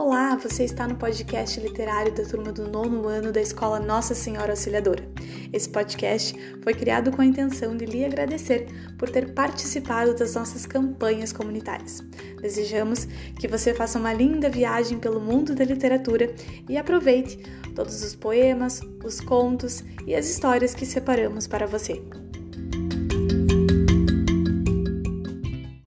Olá, você está no podcast literário da turma do nono ano da Escola Nossa Senhora Auxiliadora. Esse podcast foi criado com a intenção de lhe agradecer por ter participado das nossas campanhas comunitárias. Desejamos que você faça uma linda viagem pelo mundo da literatura e aproveite todos os poemas, os contos e as histórias que separamos para você.